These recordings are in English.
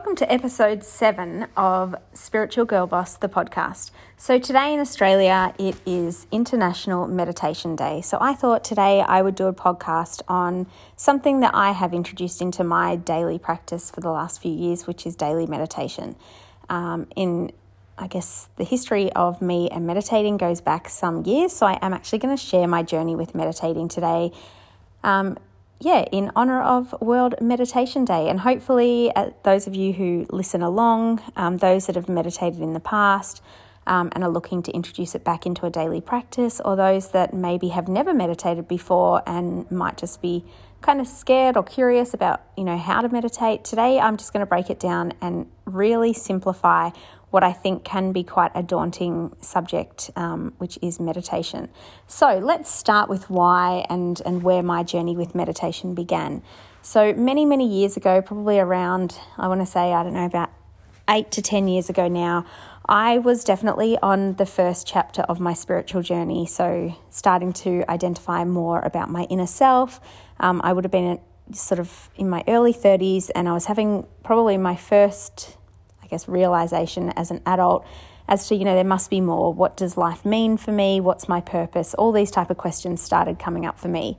welcome to episode seven of Spiritual Girl Boss, the podcast. So, today in Australia, it is International Meditation Day. So, I thought today I would do a podcast on something that I have introduced into my daily practice for the last few years, which is daily meditation. Um, in I guess the history of me and meditating goes back some years, so I am actually going to share my journey with meditating today. Um, yeah, in honor of World Meditation Day. And hopefully, uh, those of you who listen along, um, those that have meditated in the past um, and are looking to introduce it back into a daily practice, or those that maybe have never meditated before and might just be kind of scared or curious about, you know, how to meditate. Today, I'm just going to break it down and really simplify what I think can be quite a daunting subject, um, which is meditation. So let's start with why and, and where my journey with meditation began. So, many, many years ago, probably around, I want to say, I don't know, about eight to 10 years ago now, I was definitely on the first chapter of my spiritual journey. So, starting to identify more about my inner self. Um, I would have been sort of in my early 30s, and I was having probably my first I guess, realization as an adult as to, you know, there must be more. What does life mean for me? What's my purpose? All these type of questions started coming up for me.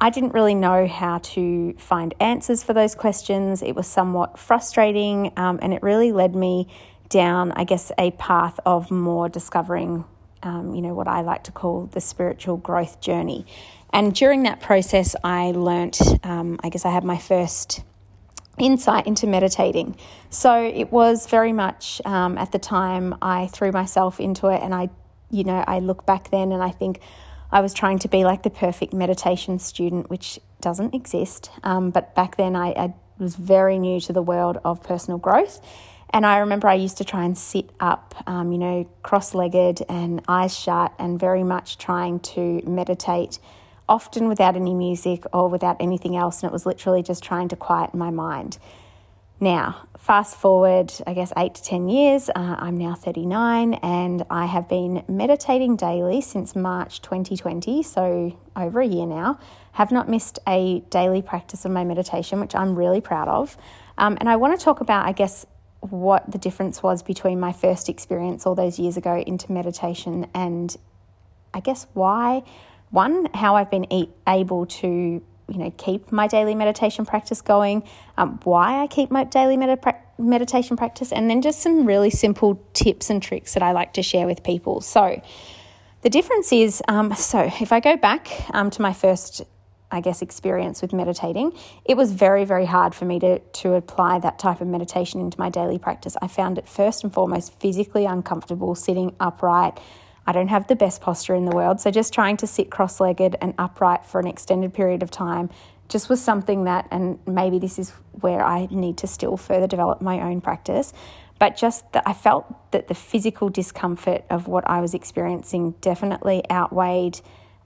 I didn't really know how to find answers for those questions. It was somewhat frustrating, um, and it really led me down, I guess, a path of more discovering, um, you know, what I like to call the spiritual growth journey. And during that process, I learnt, um, I guess, I had my first insight into meditating. So it was very much um, at the time I threw myself into it, and I, you know, I look back then and I think I was trying to be like the perfect meditation student, which doesn't exist. Um, but back then I, I was very new to the world of personal growth. And I remember I used to try and sit up, um, you know, cross legged and eyes shut, and very much trying to meditate often without any music or without anything else, and it was literally just trying to quiet my mind. Now, fast forward, I guess, eight to 10 years, uh, I'm now 39 and I have been meditating daily since March 2020, so over a year now. Have not missed a daily practice of my meditation, which I'm really proud of. Um, and I want to talk about, I guess, what the difference was between my first experience all those years ago into meditation and I guess why one, how I've been able to you know keep my daily meditation practice going, um, why I keep my daily med- meditation practice, and then just some really simple tips and tricks that I like to share with people. So the difference is, um, so if I go back um, to my first I guess, experience with meditating, it was very, very hard for me to, to apply that type of meditation into my daily practice. I found it first and foremost physically uncomfortable sitting upright, I don't have the best posture in the world. So just trying to sit cross legged and upright for an extended period of time just was something that, and maybe this is where I need to still further develop my own practice. But just that I felt that the physical discomfort of what I was experiencing definitely outweighed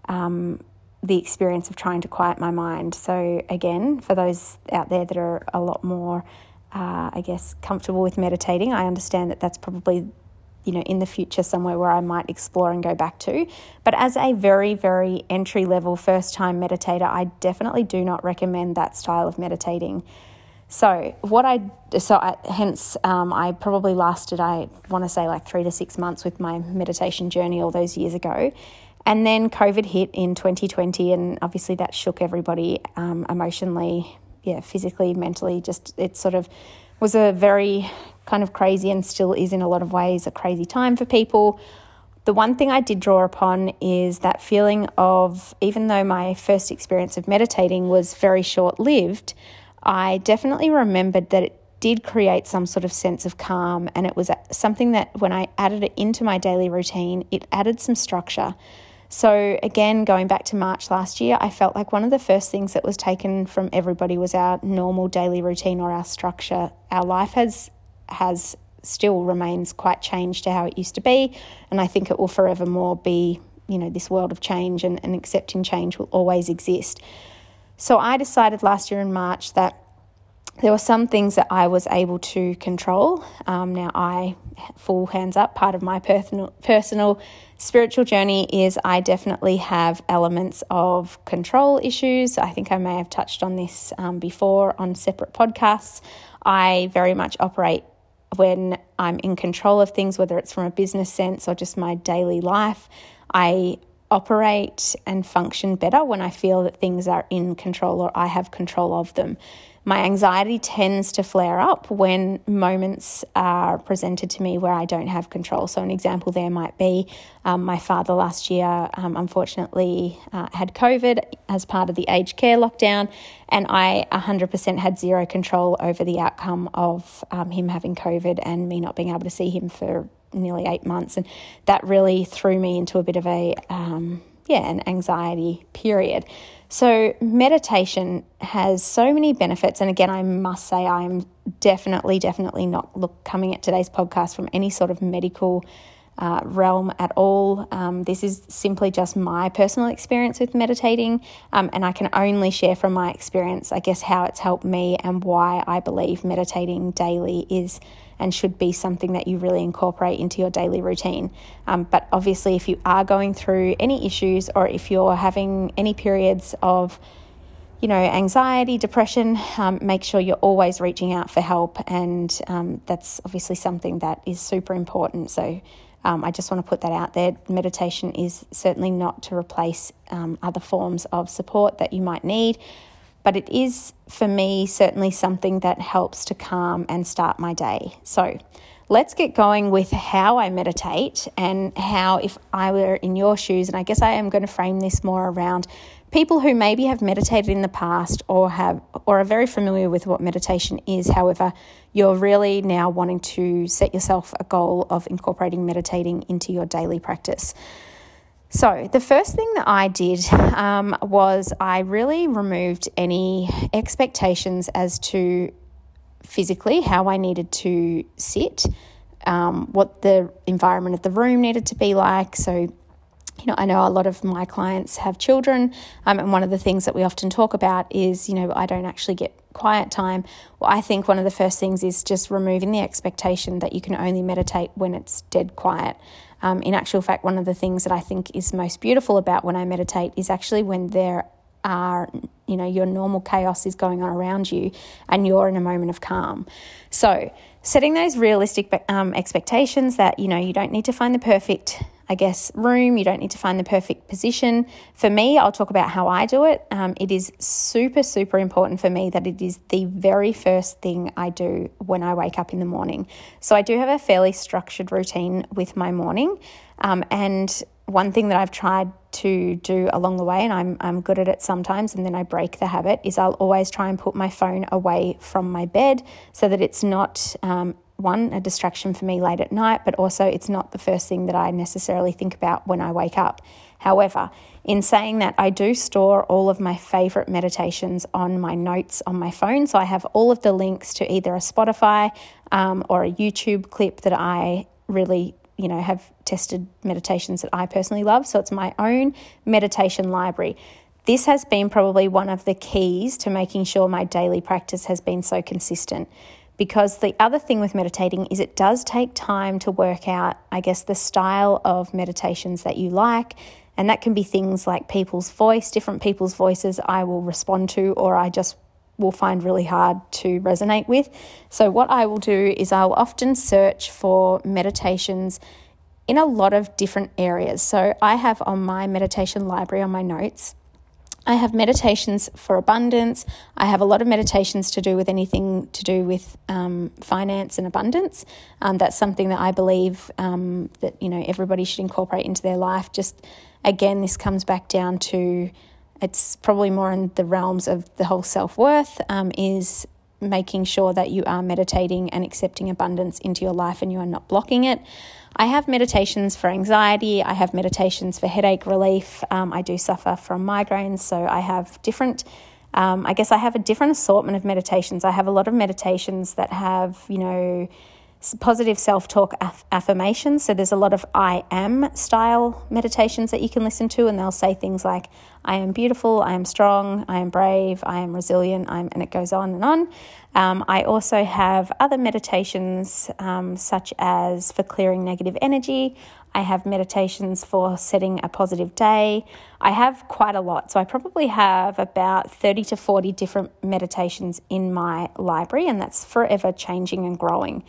um, the experience of trying to quiet my mind. So, again, for those out there that are a lot more, uh, I guess, comfortable with meditating, I understand that that's probably you know in the future somewhere where I might explore and go back to. But as a very very entry level first time meditator, I definitely do not recommend that style of meditating. So what I so I, hence um, I probably lasted I want to say like three to six months with my meditation journey all those years ago. And then COVID hit in 2020, and obviously that shook everybody um, emotionally, yeah, physically, mentally. Just it sort of was a very kind of crazy and still is in a lot of ways a crazy time for people. The one thing I did draw upon is that feeling of, even though my first experience of meditating was very short lived, I definitely remembered that it did create some sort of sense of calm. And it was something that when I added it into my daily routine, it added some structure. So, again, going back to March last year, I felt like one of the first things that was taken from everybody was our normal daily routine or our structure. Our life has has still remains quite changed to how it used to be. And I think it will forevermore be, you know, this world of change and, and accepting change will always exist. So I decided last year in March that there were some things that I was able to control. Um, now, I, full hands up, part of my personal, personal spiritual journey is I definitely have elements of control issues. I think I may have touched on this um, before on separate podcasts. I very much operate when I'm in control of things, whether it's from a business sense or just my daily life. I operate and function better when I feel that things are in control or I have control of them. My anxiety tends to flare up when moments are presented to me where I don't have control. So, an example there might be um, my father last year, um, unfortunately, uh, had COVID as part of the aged care lockdown, and I 100% had zero control over the outcome of um, him having COVID and me not being able to see him for nearly eight months. And that really threw me into a bit of a, um, yeah, an anxiety period. So, meditation has so many benefits. And again, I must say, I'm definitely, definitely not look, coming at today's podcast from any sort of medical uh, realm at all. Um, this is simply just my personal experience with meditating, um, and I can only share from my experience, I guess, how it's helped me and why I believe meditating daily is and should be something that you really incorporate into your daily routine. Um, but obviously, if you are going through any issues or if you're having any periods of you know, anxiety, depression, um, make sure you're always reaching out for help. And um, that's obviously something that is super important. So um, I just want to put that out there. Meditation is certainly not to replace um, other forms of support that you might need but it is for me certainly something that helps to calm and start my day. So let's get going with how I meditate and how, if I were in your shoes, and I guess I am going to frame this more around people who maybe have meditated in the past or have or are very familiar with what meditation is however you're really now wanting to set yourself a goal of incorporating meditating into your daily practice so, the first thing that I did um, was I really removed any expectations as to physically how I needed to sit, um, what the environment of the room needed to be like. So, you know, I know a lot of my clients have children, um, and one of the things that we often talk about is, you know, I don't actually get quiet time. Well, I think one of the first things is just removing the expectation that you can only meditate when it's dead quiet. Um, in actual fact, one of the things that I think is most beautiful about when I meditate is actually when there are, you know, your normal chaos is going on around you and you're in a moment of calm. So, setting those realistic um, expectations that, you know, you don't need to find the perfect I guess, room. You don't need to find the perfect position. For me, I'll talk about how I do it. Um, it is super, super important for me that it is the very first thing I do when I wake up in the morning. So I do have a fairly structured routine with my morning. Um, and one thing that I've tried to do along the way, and I'm, I'm good at it sometimes, and then I break the habit, is I'll always try and put my phone away from my bed so that it's not um, one, a distraction for me late at night, but also it's not the first thing that I necessarily think about when I wake up. However, in saying that, I do store all of my favorite meditations on my notes on my phone. So I have all of the links to either a Spotify um, or a YouTube clip that I really, you know, have tested meditations that I personally love. So it's my own meditation library. This has been probably one of the keys to making sure my daily practice has been so consistent because the other thing with meditating is it does take time to work out, I guess, the style of meditations that you like. And that can be things like people's voice, different people's voices I will respond to, or I just will find really hard to resonate with. So, what I will do is I'll often search for meditations in a lot of different areas. So, I have on my meditation library on my notes I have meditations for abundance. I have a lot of meditations to do with anything to do with um, finance and abundance. Um, that's something that I believe um, that you know everybody should incorporate into their life. Just again, this comes back down to it's probably more in the realms of the whole self worth. Um, is making sure that you are meditating and accepting abundance into your life and you are not blocking it. I have meditations for anxiety, I have meditations for headache relief. Um, I do suffer from migraines, so I have different. Um, I guess I have a different assortment of meditations. I have a lot of meditations that have, you know, positive self talk aff- affirmations. So there's a lot of I am style meditations that you can listen to, and they'll say things like, I am beautiful, I am strong, I am brave, I am resilient, I'm, and it goes on and on. Um, I also have other meditations, um, such as for clearing negative energy. I have meditations for setting a positive day. I have quite a lot. So I probably have about 30 to 40 different meditations in my library, and that's forever changing and growing.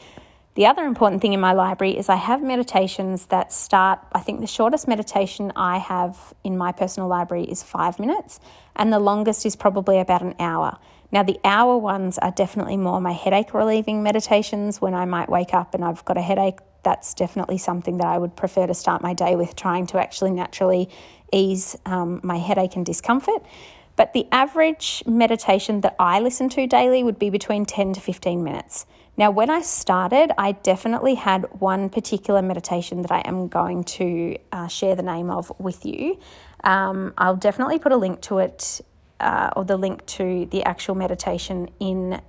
The other important thing in my library is I have meditations that start, I think the shortest meditation I have in my personal library is five minutes, and the longest is probably about an hour. Now, the hour ones are definitely more my headache relieving meditations when I might wake up and I've got a headache. That's definitely something that I would prefer to start my day with, trying to actually naturally ease um, my headache and discomfort. But the average meditation that I listen to daily would be between 10 to 15 minutes. Now, when I started, I definitely had one particular meditation that I am going to uh, share the name of with you. Um, I'll definitely put a link to it uh, or the link to the actual meditation in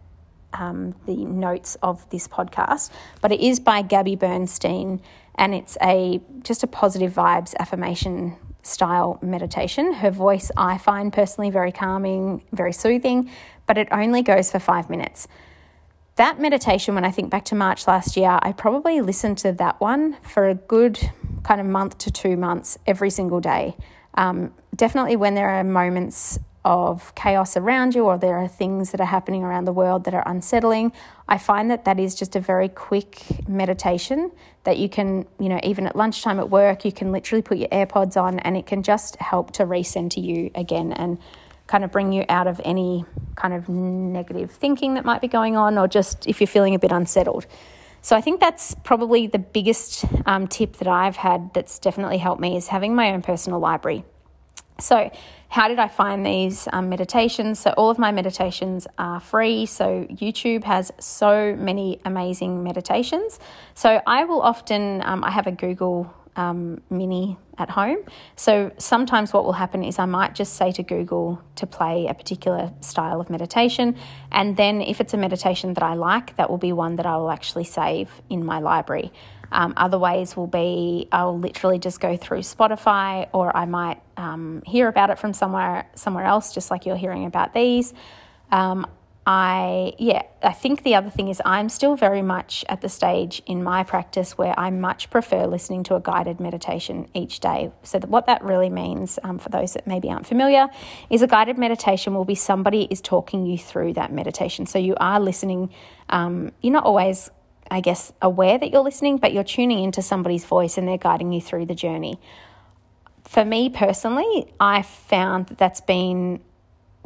um, the notes of this podcast. But it is by Gabby Bernstein, and it's a just a positive vibes affirmation style meditation. Her voice I find personally very calming, very soothing, but it only goes for five minutes that meditation, when I think back to March last year, I probably listened to that one for a good kind of month to two months every single day. Um, definitely when there are moments of chaos around you or there are things that are happening around the world that are unsettling, I find that that is just a very quick meditation that you can, you know, even at lunchtime at work, you can literally put your AirPods on and it can just help to recenter you again and kind of bring you out of any kind of negative thinking that might be going on, or just if you're feeling a bit unsettled. So I think that's probably the biggest um, tip that I've had that's definitely helped me is having my own personal library. So, how did I find these um, meditations? So, all of my meditations are free. So, YouTube has so many amazing meditations. So, I will often, um, I have a Google um, Mini at home. So sometimes what will happen is I might just say to Google to play a particular style of meditation. And then if it's a meditation that I like, that will be one that I will actually save in my library. Um, other ways will be I'll literally just go through Spotify, or I might um, hear about it from somewhere somewhere else, just like you're hearing about these. Um, I, yeah, I think the other thing is I'm still very much at the stage in my practice where I much prefer listening to a guided meditation each day. So, that what that really means, um, for those that maybe aren't familiar, is a guided meditation will be somebody is talking you through that meditation. So, you are listening, um, you're not always, I guess, aware that you're listening, but you're tuning into somebody's voice and they're guiding you through the journey. For me personally, I found that that's been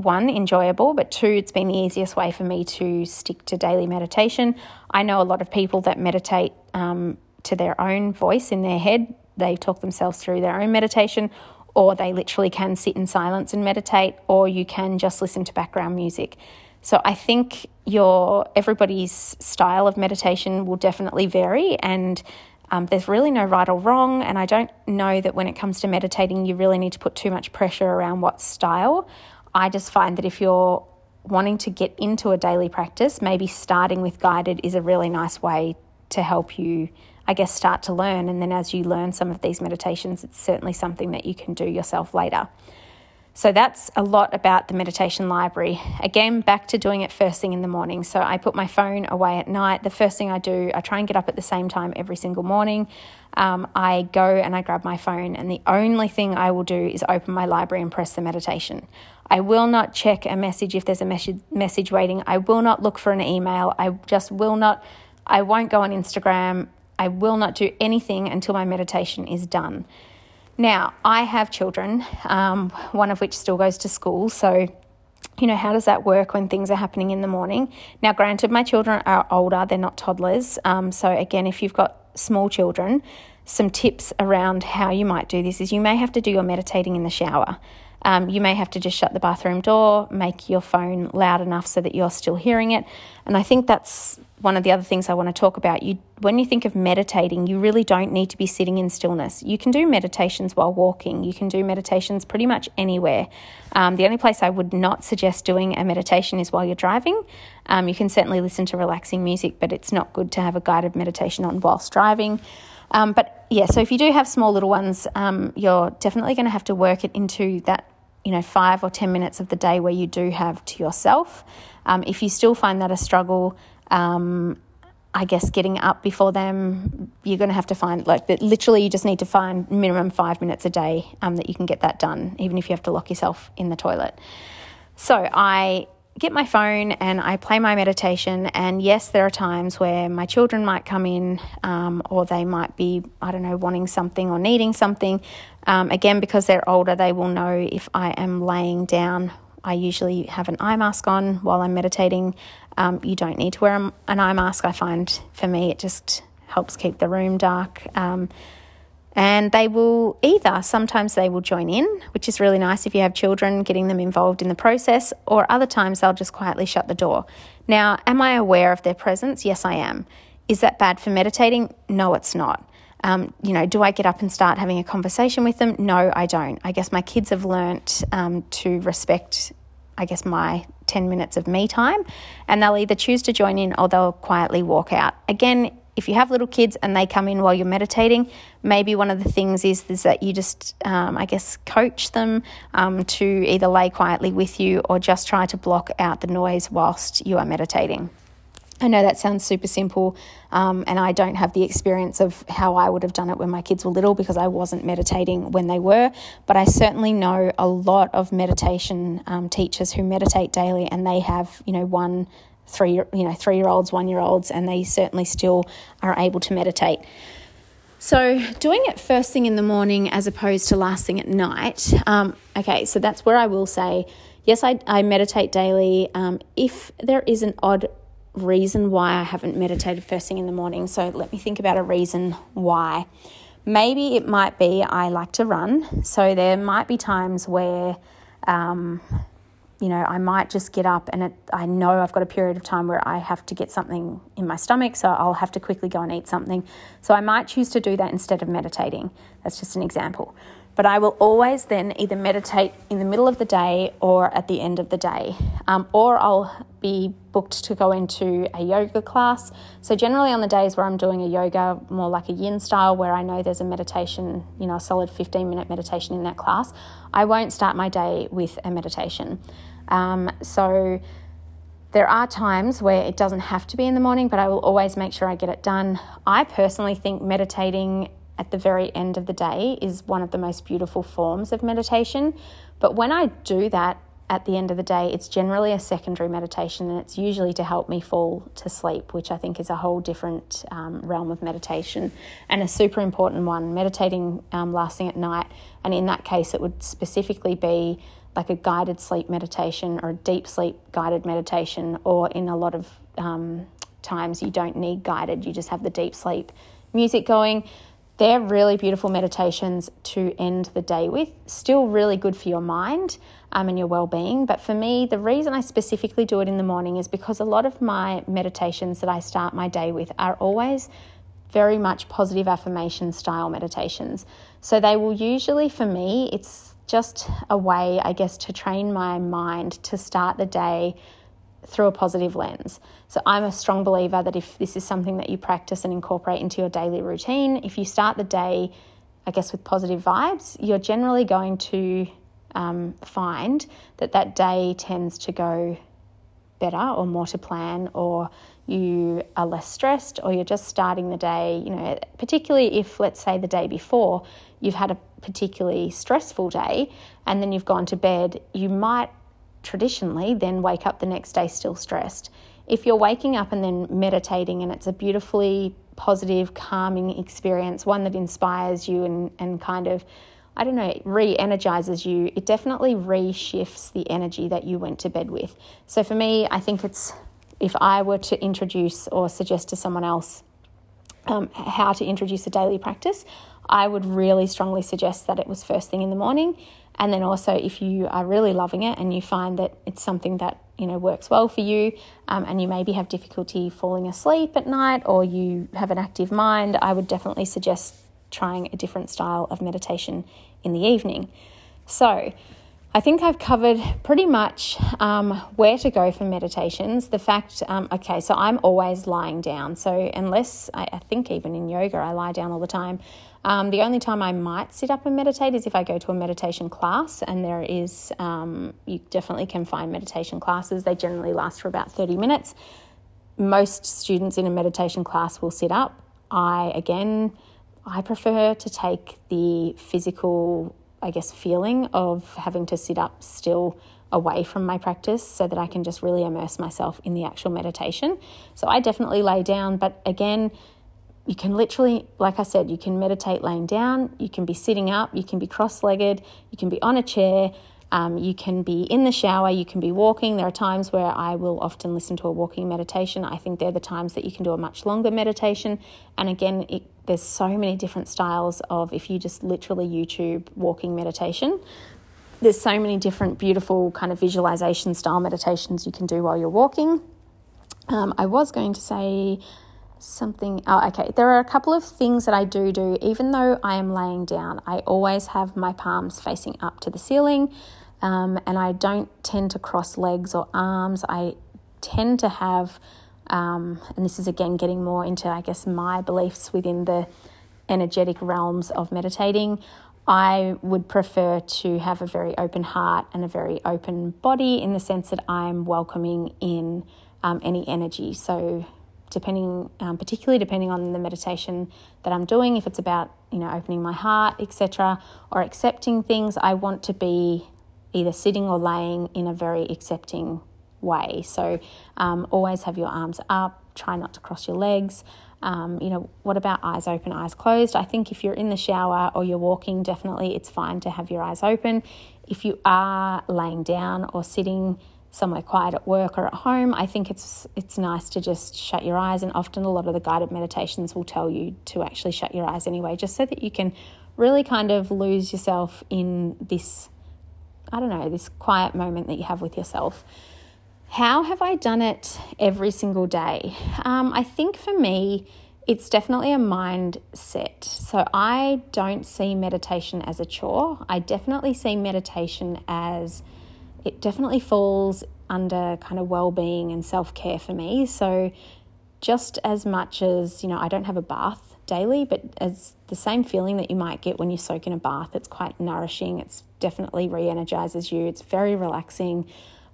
one, enjoyable, but two, it's been the easiest way for me to stick to daily meditation. I know a lot of people that meditate um, to their own voice in their head, they talk themselves through their own meditation, or they literally can sit in silence and meditate, or you can just listen to background music. So I think your everybody's style of meditation will definitely vary and um, there's really no right or wrong, and I don't know that when it comes to meditating, you really need to put too much pressure around what style. I just find that if you're wanting to get into a daily practice, maybe starting with guided is a really nice way to help you, I guess, start to learn. And then as you learn some of these meditations, it's certainly something that you can do yourself later. So that's a lot about the meditation library. Again, back to doing it first thing in the morning. So I put my phone away at night. The first thing I do, I try and get up at the same time every single morning. Um, I go and I grab my phone, and the only thing I will do is open my library and press the meditation. I will not check a message if there's a message message waiting. I will not look for an email. I just will not. I won't go on Instagram. I will not do anything until my meditation is done. Now, I have children, um, one of which still goes to school. So, you know, how does that work when things are happening in the morning? Now, granted, my children are older, they're not toddlers. Um, so, again, if you've got small children, some tips around how you might do this is you may have to do your meditating in the shower. Um, you may have to just shut the bathroom door, make your phone loud enough so that you're still hearing it. And I think that's one of the other things I want to talk about. You, when you think of meditating, you really don't need to be sitting in stillness. You can do meditations while walking. You can do meditations pretty much anywhere. Um, the only place I would not suggest doing a meditation is while you're driving. Um, you can certainly listen to relaxing music, but it's not good to have a guided meditation on whilst driving. Um, but yeah, so if you do have small little ones, um, you're definitely going to have to work it into that you know five or ten minutes of the day where you do have to yourself. Um, if you still find that a struggle, um, I guess getting up before them, you're going to have to find like that. Literally, you just need to find minimum five minutes a day um, that you can get that done, even if you have to lock yourself in the toilet. So I get my phone and I play my meditation. And yes, there are times where my children might come in um, or they might be, I don't know, wanting something or needing something. Um, again, because they're older, they will know if I am laying down. I usually have an eye mask on while I'm meditating. Um, you don't need to wear an eye mask. I find for me it just helps keep the room dark. And they will either, sometimes they will join in, which is really nice if you have children, getting them involved in the process, or other times they'll just quietly shut the door. Now, am I aware of their presence? Yes, I am. Is that bad for meditating? No, it's not. Um, you know, do I get up and start having a conversation with them? No, I don't. I guess my kids have learnt um, to respect, I guess, my 10 minutes of me time, and they'll either choose to join in or they'll quietly walk out. Again, if you have little kids and they come in while you're meditating, maybe one of the things is, is that you just, um, I guess, coach them um, to either lay quietly with you or just try to block out the noise whilst you are meditating. I know that sounds super simple, um, and I don't have the experience of how I would have done it when my kids were little because I wasn't meditating when they were. But I certainly know a lot of meditation um, teachers who meditate daily, and they have, you know, one three you know three year olds one year olds and they certainly still are able to meditate. So doing it first thing in the morning as opposed to last thing at night um, okay so that's where i will say yes i, I meditate daily. Um, if there is an odd reason why i haven't meditated first thing in the morning so let me think about a reason why. Maybe it might be i like to run so there might be times where um, you know, I might just get up and it, I know I've got a period of time where I have to get something in my stomach, so I'll have to quickly go and eat something. So I might choose to do that instead of meditating. That's just an example. But I will always then either meditate in the middle of the day or at the end of the day, um, or I'll be booked to go into a yoga class. So, generally, on the days where I'm doing a yoga, more like a yin style, where I know there's a meditation, you know, a solid 15 minute meditation in that class, I won't start my day with a meditation. Um, so there are times where it doesn't have to be in the morning, but I will always make sure I get it done. I personally think meditating at the very end of the day is one of the most beautiful forms of meditation. But when I do that at the end of the day, it's generally a secondary meditation and it's usually to help me fall to sleep, which I think is a whole different um, realm of meditation and a super important one. Meditating um, last thing at night, and in that case, it would specifically be like a guided sleep meditation or a deep sleep guided meditation, or in a lot of um, times you don't need guided, you just have the deep sleep music going. They're really beautiful meditations to end the day with. Still really good for your mind um, and your well being. But for me, the reason I specifically do it in the morning is because a lot of my meditations that I start my day with are always very much positive affirmation style meditations. So they will usually, for me, it's just a way, I guess, to train my mind to start the day through a positive lens. So I'm a strong believer that if this is something that you practice and incorporate into your daily routine, if you start the day, I guess, with positive vibes, you're generally going to um, find that that day tends to go better or more to plan or you are less stressed or you're just starting the day, you know, particularly if, let's say, the day before you've had a particularly stressful day and then you've gone to bed, you might traditionally then wake up the next day still stressed. If you're waking up and then meditating and it's a beautifully positive, calming experience, one that inspires you and, and kind of, I don't know, it re energizes you, it definitely reshifts the energy that you went to bed with. So for me, I think it's if I were to introduce or suggest to someone else um, how to introduce a daily practice, I would really strongly suggest that it was first thing in the morning. And then also, if you are really loving it and you find that it's something that you know works well for you, um, and you maybe have difficulty falling asleep at night, or you have an active mind, I would definitely suggest trying a different style of meditation in the evening. So, I think I've covered pretty much um, where to go for meditations. The fact, um, okay, so I'm always lying down. So, unless I, I, think even in yoga, I lie down all the time. Um, the only time I might sit up and meditate is if I go to a meditation class, and there is, um, you definitely can find meditation classes. They generally last for about 30 minutes. Most students in a meditation class will sit up. I, again, I prefer to take the physical I guess, feeling of having to sit up still away from my practice so that I can just really immerse myself in the actual meditation. So I definitely lay down, but again, you can literally, like I said, you can meditate laying down, you can be sitting up, you can be cross legged, you can be on a chair, um, you can be in the shower, you can be walking. There are times where I will often listen to a walking meditation. I think they're the times that you can do a much longer meditation. And again, it, there's so many different styles of if you just literally YouTube walking meditation. There's so many different beautiful kind of visualization style meditations you can do while you're walking. Um, I was going to say something. Oh, okay. There are a couple of things that I do do, even though I am laying down. I always have my palms facing up to the ceiling. Um, and I don't tend to cross legs or arms. I tend to have, um, and this is again getting more into, I guess, my beliefs within the energetic realms of meditating. I would prefer to have a very open heart and a very open body in the sense that I'm welcoming in um, any energy. So, depending, um, particularly depending on the meditation that I'm doing, if it's about you know opening my heart, etc., or accepting things, I want to be either sitting or laying in a very accepting way. So um, always have your arms up, try not to cross your legs. Um, you know, what about eyes open, eyes closed? I think if you're in the shower or you're walking, definitely it's fine to have your eyes open. If you are laying down or sitting somewhere quiet at work or at home, I think it's it's nice to just shut your eyes. And often a lot of the guided meditations will tell you to actually shut your eyes anyway, just so that you can really kind of lose yourself in this I don't know, this quiet moment that you have with yourself. How have I done it every single day? Um, I think for me, it's definitely a mindset. So I don't see meditation as a chore. I definitely see meditation as it definitely falls under kind of well being and self care for me. So just as much as, you know, I don't have a bath daily, but as the same feeling that you might get when you soak in a bath, it's quite nourishing. It's definitely re energizes you. It's very relaxing.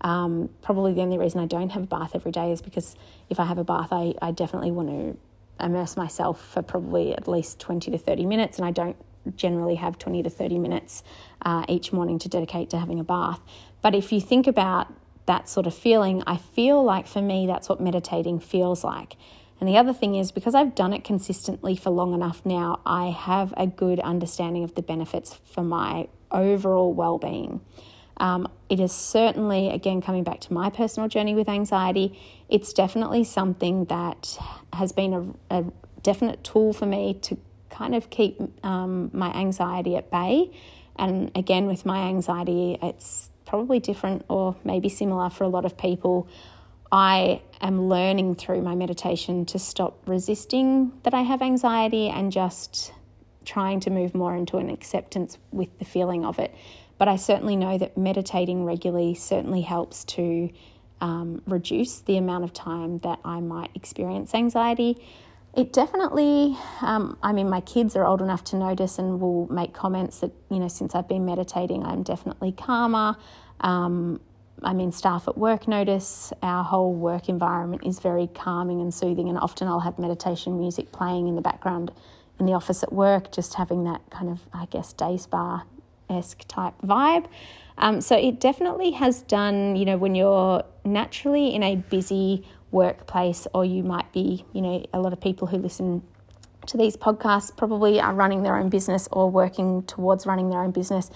Um, probably the only reason I don't have a bath every day is because if I have a bath, I, I definitely want to immerse myself for probably at least 20 to 30 minutes, and I don't generally have 20 to 30 minutes uh, each morning to dedicate to having a bath. But if you think about that sort of feeling, I feel like for me, that's what meditating feels like. And the other thing is, because I've done it consistently for long enough now, I have a good understanding of the benefits for my overall well being. Um, it is certainly, again, coming back to my personal journey with anxiety, it's definitely something that has been a, a definite tool for me to kind of keep um, my anxiety at bay. And again, with my anxiety, it's probably different or maybe similar for a lot of people. I am learning through my meditation to stop resisting that I have anxiety and just trying to move more into an acceptance with the feeling of it. But I certainly know that meditating regularly certainly helps to um, reduce the amount of time that I might experience anxiety. It definitely, um, I mean, my kids are old enough to notice and will make comments that, you know, since I've been meditating, I'm definitely calmer. Um, I mean, staff at work notice our whole work environment is very calming and soothing, and often I'll have meditation music playing in the background in the office at work, just having that kind of, I guess, day spa esque type vibe. Um, so it definitely has done, you know, when you're naturally in a busy workplace, or you might be, you know, a lot of people who listen to these podcasts probably are running their own business or working towards running their own business.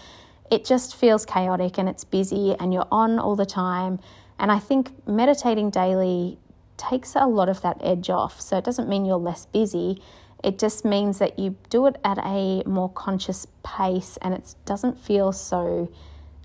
It just feels chaotic and it's busy and you're on all the time. And I think meditating daily takes a lot of that edge off. So it doesn't mean you're less busy, It just means that you do it at a more conscious pace and it doesn't feel so,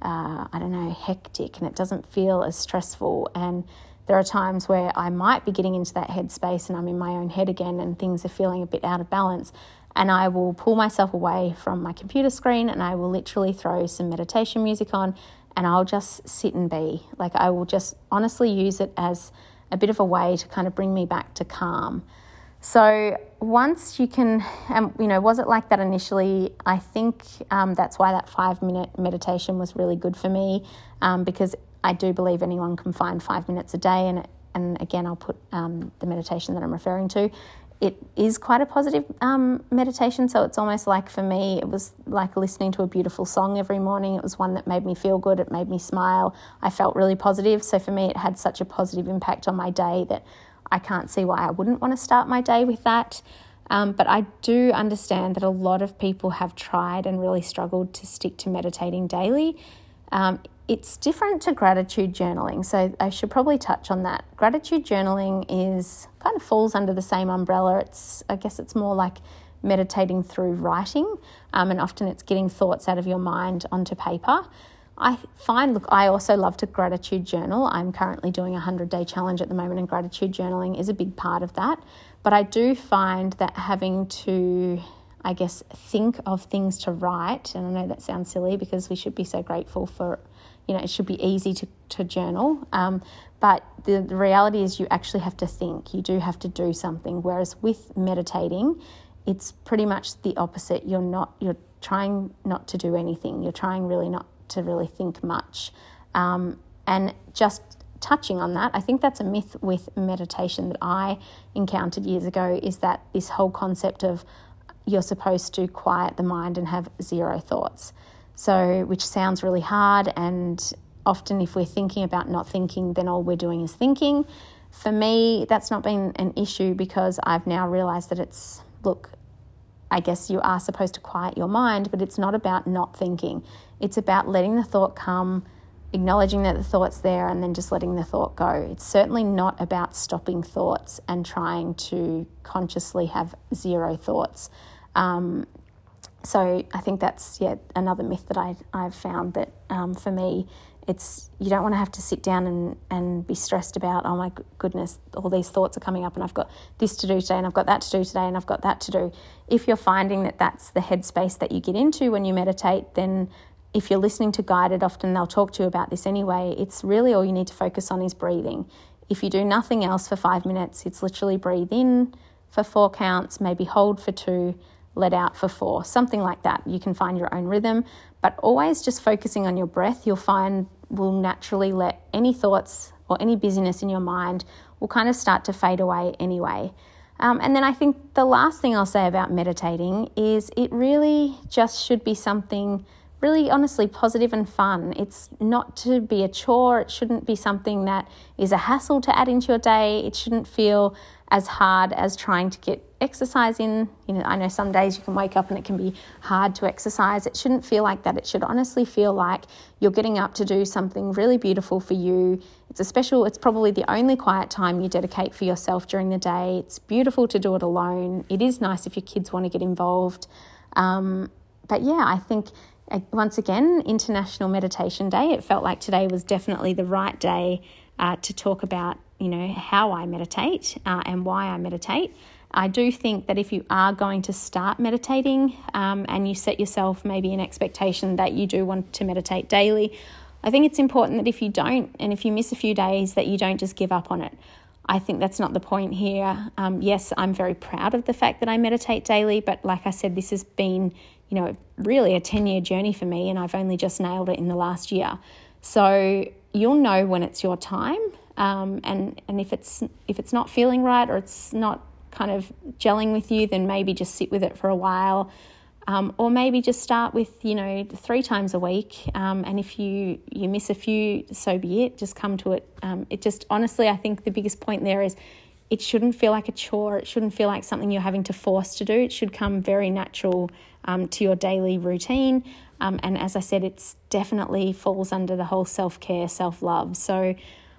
uh, I don't know, hectic and it doesn't feel as stressful. And there are times where I might be getting into that headspace and I'm in my own head again and things are feeling a bit out of balance. And I will pull myself away from my computer screen and I will literally throw some meditation music on and I'll just sit and be. Like, I will just honestly use it as a bit of a way to kind of bring me back to calm. So once you can, um, you know, was it like that initially? I think um, that's why that five minute meditation was really good for me um, because I do believe anyone can find five minutes a day. And, and again, I'll put um, the meditation that I'm referring to. It is quite a positive um, meditation. So it's almost like for me, it was like listening to a beautiful song every morning. It was one that made me feel good, it made me smile. I felt really positive. So for me, it had such a positive impact on my day that I can't see why I wouldn't want to start my day with that. Um, but I do understand that a lot of people have tried and really struggled to stick to meditating daily. Um, it's different to gratitude journaling, so I should probably touch on that. Gratitude journaling is kind of falls under the same umbrella. It's I guess it's more like meditating through writing, um, and often it's getting thoughts out of your mind onto paper. I find, look, I also love to gratitude journal. I'm currently doing a 100 day challenge at the moment, and gratitude journaling is a big part of that. But I do find that having to, I guess, think of things to write, and I know that sounds silly because we should be so grateful for, you know, it should be easy to, to journal. Um, but the, the reality is, you actually have to think, you do have to do something. Whereas with meditating, it's pretty much the opposite. You're not, you're trying not to do anything, you're trying really not to really think much. Um, and just touching on that, I think that's a myth with meditation that I encountered years ago is that this whole concept of you're supposed to quiet the mind and have zero thoughts. So, which sounds really hard, and often if we're thinking about not thinking, then all we're doing is thinking. For me, that's not been an issue because I've now realized that it's look, I guess you are supposed to quiet your mind, but it's not about not thinking. It's about letting the thought come, acknowledging that the thought's there, and then just letting the thought go. It's certainly not about stopping thoughts and trying to consciously have zero thoughts. Um, so I think that's yeah another myth that I I've found that um, for me it's you don't want to have to sit down and, and be stressed about oh my goodness all these thoughts are coming up and I've got this to do today and I've got that to do today and I've got that to do if you're finding that that's the headspace that you get into when you meditate then if you're listening to guided, often they'll talk to you about this anyway. It's really all you need to focus on is breathing. If you do nothing else for five minutes, it's literally breathe in for four counts, maybe hold for two, let out for four, something like that. You can find your own rhythm, but always just focusing on your breath, you'll find will naturally let any thoughts or any busyness in your mind will kind of start to fade away anyway. Um, and then I think the last thing I'll say about meditating is it really just should be something really honestly positive and fun. It's not to be a chore, it shouldn't be something that is a hassle to add into your day. It shouldn't feel as hard as trying to get exercise in. You know, I know some days you can wake up and it can be hard to exercise. It shouldn't feel like that. It should honestly feel like you're getting up to do something really beautiful for you. It's a special, it's probably the only quiet time you dedicate for yourself during the day. It's beautiful to do it alone. It is nice if your kids want to get involved. Um, but yeah, I think once again, International Meditation Day. It felt like today was definitely the right day uh, to talk about, you know, how I meditate uh, and why I meditate. I do think that if you are going to start meditating um, and you set yourself maybe an expectation that you do want to meditate daily, I think it's important that if you don't and if you miss a few days, that you don't just give up on it. I think that's not the point here. Um, yes, I'm very proud of the fact that I meditate daily, but like I said, this has been you know, really a 10 year journey for me, and I've only just nailed it in the last year. So you'll know when it's your time, um, and and if it's if it's not feeling right or it's not kind of gelling with you, then maybe just sit with it for a while, um, or maybe just start with you know three times a week. Um, and if you you miss a few, so be it. Just come to it. Um, it just honestly, I think the biggest point there is it shouldn't feel like a chore. It shouldn't feel like something you're having to force to do. It should come very natural um, to your daily routine. Um, and as I said, it's definitely falls under the whole self care, self love. So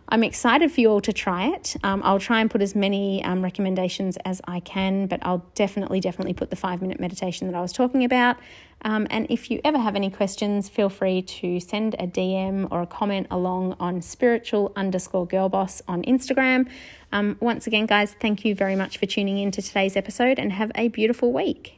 I'm excited for you all to try it. Um, I'll try and put as many um, recommendations as I can, but I'll definitely, definitely put the five minute meditation that I was talking about. Um, and if you ever have any questions, feel free to send a DM or a comment along on spiritual underscore girl boss on Instagram. Um, once again, guys, thank you very much for tuning in to today's episode and have a beautiful week.